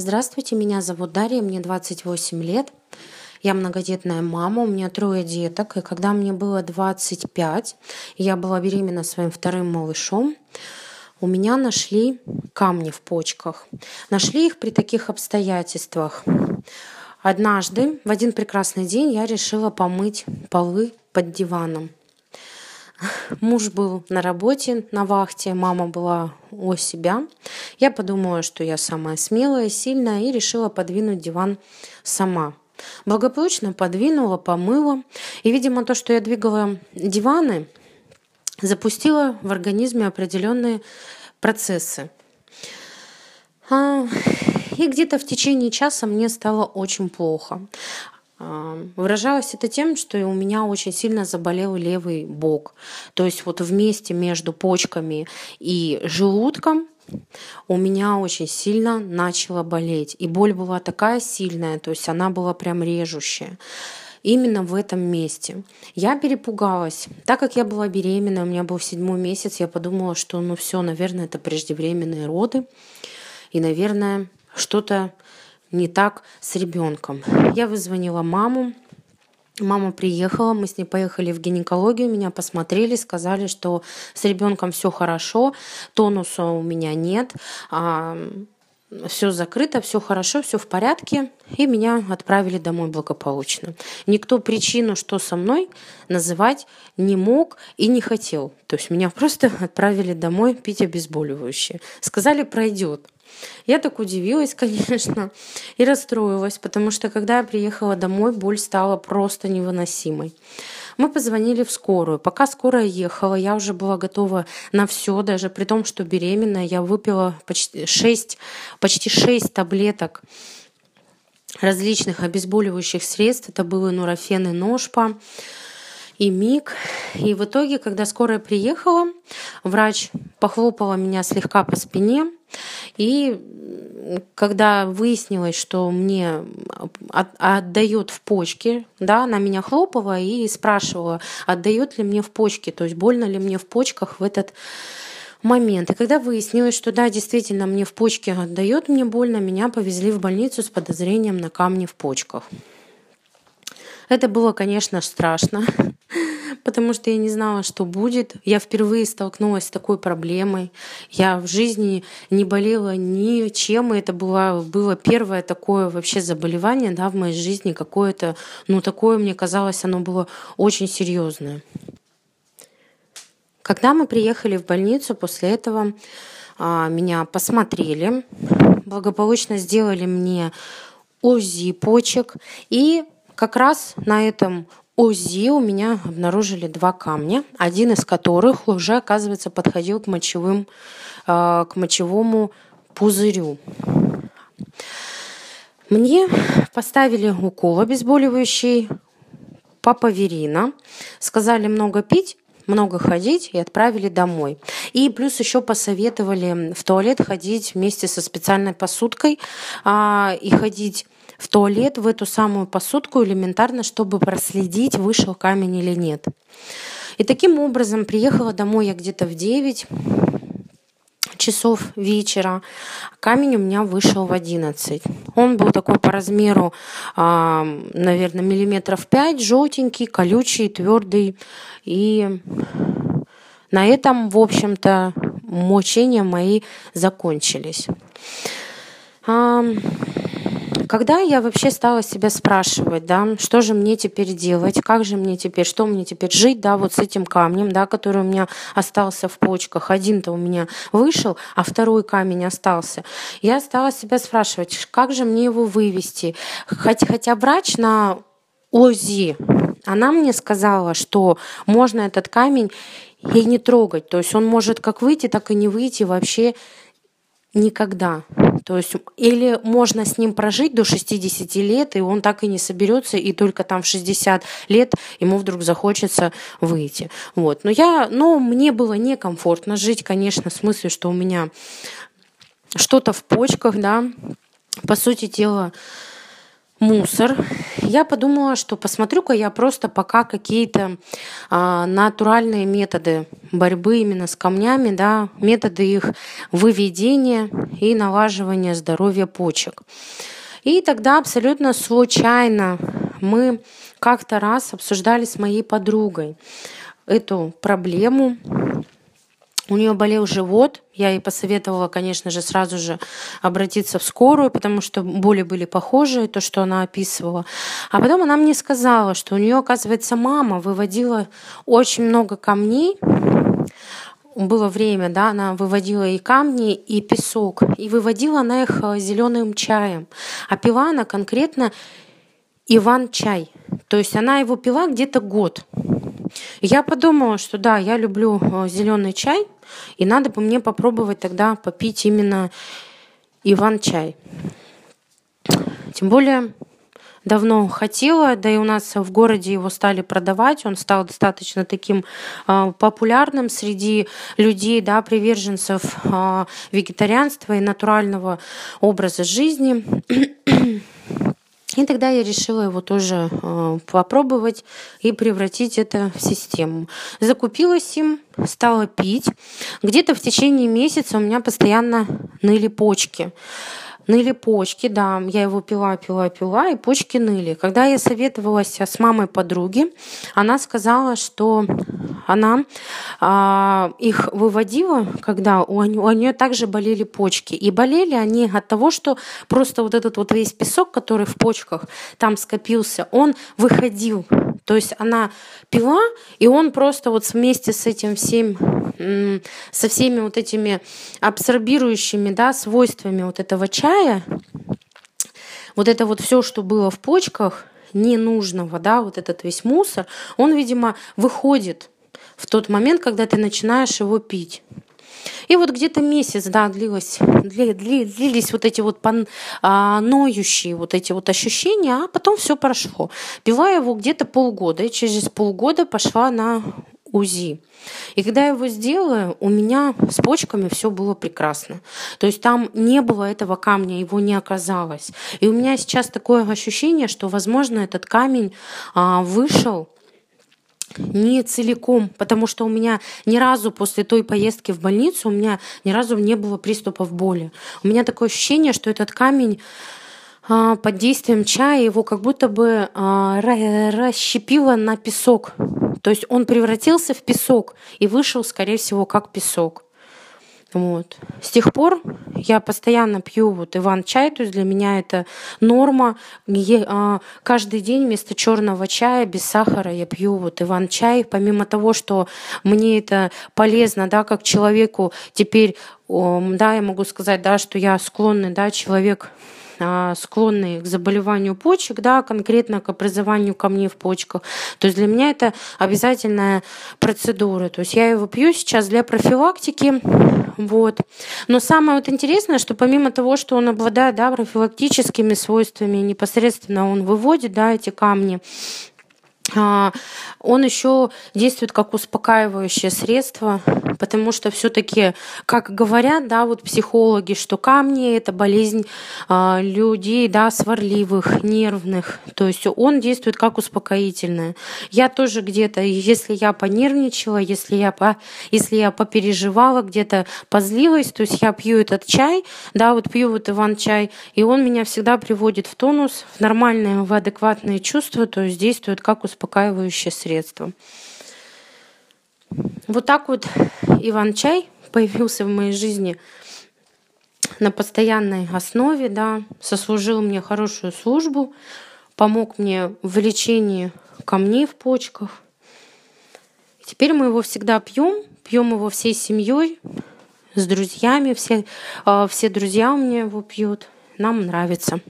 Здравствуйте, меня зовут Дарья, мне 28 лет. Я многодетная мама, у меня трое деток. И когда мне было 25, я была беременна своим вторым малышом, у меня нашли камни в почках. Нашли их при таких обстоятельствах. Однажды, в один прекрасный день, я решила помыть полы под диваном. Муж был на работе, на вахте, мама была у себя. Я подумала, что я самая смелая, сильная и решила подвинуть диван сама. Благополучно подвинула, помыла. И, видимо, то, что я двигала диваны, запустило в организме определенные процессы. А, и где-то в течение часа мне стало очень плохо. Выражалось это тем, что у меня очень сильно заболел левый бок. То есть вот вместе между почками и желудком у меня очень сильно начало болеть. И боль была такая сильная, то есть она была прям режущая именно в этом месте. Я перепугалась. Так как я была беременна, у меня был седьмой месяц, я подумала, что ну все, наверное, это преждевременные роды. И, наверное, что-то не так с ребенком. Я вызвонила маму, Мама приехала, мы с ней поехали в гинекологию, меня посмотрели, сказали, что с ребенком все хорошо, тонуса у меня нет, а, все закрыто, все хорошо, все в порядке, и меня отправили домой благополучно. Никто причину, что со мной, называть не мог и не хотел. То есть меня просто отправили домой пить обезболивающее. Сказали, пройдет. Я так удивилась, конечно, и расстроилась, потому что когда я приехала домой, боль стала просто невыносимой. Мы позвонили в скорую. Пока скорая ехала, я уже была готова на все, даже при том, что беременная. Я выпила почти 6, почти 6 таблеток различных обезболивающих средств. Это были нурофен и ножпа и миг. И в итоге, когда скорая приехала, врач похлопала меня слегка по спине, и когда выяснилось, что мне от, отдает в почки, да, она меня хлопала и спрашивала, отдает ли мне в почки, то есть больно ли мне в почках в этот момент. И когда выяснилось, что да, действительно мне в почке отдает, мне больно, меня повезли в больницу с подозрением на камни в почках. Это было, конечно, страшно потому что я не знала, что будет. Я впервые столкнулась с такой проблемой. Я в жизни не болела ни чем, и это было, было первое такое вообще заболевание да, в моей жизни, какое-то, ну такое, мне казалось, оно было очень серьезное. Когда мы приехали в больницу, после этого а, меня посмотрели, благополучно сделали мне УЗИ почек, и как раз на этом УЗИ у меня обнаружили два камня, один из которых уже, оказывается, подходил к, мочевым, э, к мочевому пузырю. Мне поставили укол обезболивающий папаверина, сказали много пить, много ходить и отправили домой. И плюс еще посоветовали в туалет ходить вместе со специальной посудкой а, и ходить в туалет, в эту самую посудку элементарно, чтобы проследить, вышел камень или нет. И таким образом приехала домой я где-то в 9 часов вечера. Камень у меня вышел в 11. Он был такой по размеру, а, наверное, миллиметров 5, желтенький, колючий, твердый. И на этом, в общем-то, мучения мои закончились. Когда я вообще стала себя спрашивать, да, что же мне теперь делать, как же мне теперь, что мне теперь жить, да, вот с этим камнем, да, который у меня остался в почках, один-то у меня вышел, а второй камень остался. Я стала себя спрашивать, как же мне его вывести. Хотя, хотя врач на ОЗИ, она мне сказала, что можно этот камень и не трогать. То есть он может как выйти, так и не выйти вообще никогда. То есть или можно с ним прожить до 60 лет, и он так и не соберется, и только там в 60 лет ему вдруг захочется выйти. Вот. Но я, но мне было некомфортно жить, конечно, в смысле, что у меня что-то в почках, да, по сути дела, мусор. Я подумала, что посмотрю-ка я просто пока какие-то а, натуральные методы борьбы именно с камнями, да, методы их выведения и налаживания здоровья почек. И тогда абсолютно случайно мы как-то раз обсуждали с моей подругой эту проблему у нее болел живот. Я ей посоветовала, конечно же, сразу же обратиться в скорую, потому что боли были похожие, то, что она описывала. А потом она мне сказала, что у нее, оказывается, мама выводила очень много камней. Было время, да, она выводила и камни, и песок. И выводила она их э, зеленым чаем. А пила она конкретно Иван-чай. То есть она его пила где-то год. Я подумала, что да, я люблю э, зеленый чай, и надо бы мне попробовать тогда попить именно Иван-чай. Тем более давно хотела, да и у нас в городе его стали продавать, он стал достаточно таким э, популярным среди людей, да, приверженцев э, вегетарианства и натурального образа жизни. И тогда я решила его тоже э, попробовать и превратить это в систему. Закупилась им, стала пить. Где-то в течение месяца у меня постоянно ныли почки ныли почки, да, я его пила, пила, пила, и почки ныли. Когда я советовалась с мамой подруги, она сказала, что она а, их выводила, когда у, у нее также болели почки. И болели они от того, что просто вот этот вот весь песок, который в почках там скопился, он выходил. То есть она пила, и он просто вот вместе с этим всем со всеми вот этими абсорбирующими да, свойствами вот этого чая, вот это вот все, что было в почках, ненужного, да, вот этот весь мусор, он, видимо, выходит в тот момент, когда ты начинаешь его пить. И вот где-то месяц, да, длилось, дли, дли, длились вот эти вот пон, а, ноющие вот эти вот ощущения, а потом все прошло. Пила его где-то полгода, и через полгода пошла на УЗИ. И когда я его сделала, у меня с почками все было прекрасно. То есть там не было этого камня, его не оказалось. И у меня сейчас такое ощущение, что, возможно, этот камень а, вышел не целиком, потому что у меня ни разу после той поездки в больницу у меня ни разу не было приступов боли. У меня такое ощущение, что этот камень а, под действием чая его как будто бы а, расщепило на песок. То есть он превратился в песок и вышел, скорее всего, как песок. Вот. С тех пор я постоянно пью вот Иван-чай, то есть для меня это норма. Я, а, каждый день вместо черного чая без сахара я пью вот Иван-чай. Помимо того, что мне это полезно, да, как человеку теперь, да, я могу сказать, да, что я склонный, да, человек а, склонные к заболеванию почек, да, конкретно к образованию камней в почках. То есть для меня это обязательная процедура. То есть я его пью сейчас для профилактики. Вот. Но самое вот интересное, что помимо того, что он обладает да, профилактическими свойствами, непосредственно он выводит да, эти камни, он еще действует как успокаивающее средство, потому что все-таки, как говорят, да, вот психологи, что камни это болезнь а, людей, да, сварливых, нервных, то есть он действует как успокоительное. Я тоже где-то, если я понервничала, если я по, если я попереживала, где-то позлилась, то есть я пью этот чай, да, вот пью вот Иван-чай, и он меня всегда приводит в тонус, в нормальное, в адекватные чувства, то есть действует как успокоительное успокаивающее средство. Вот так вот Иван-чай появился в моей жизни на постоянной основе, да, сослужил мне хорошую службу, помог мне в лечении камней в почках. Теперь мы его всегда пьем, пьем его всей семьей, с друзьями, все, а, все друзья у меня его пьют. Нам нравится.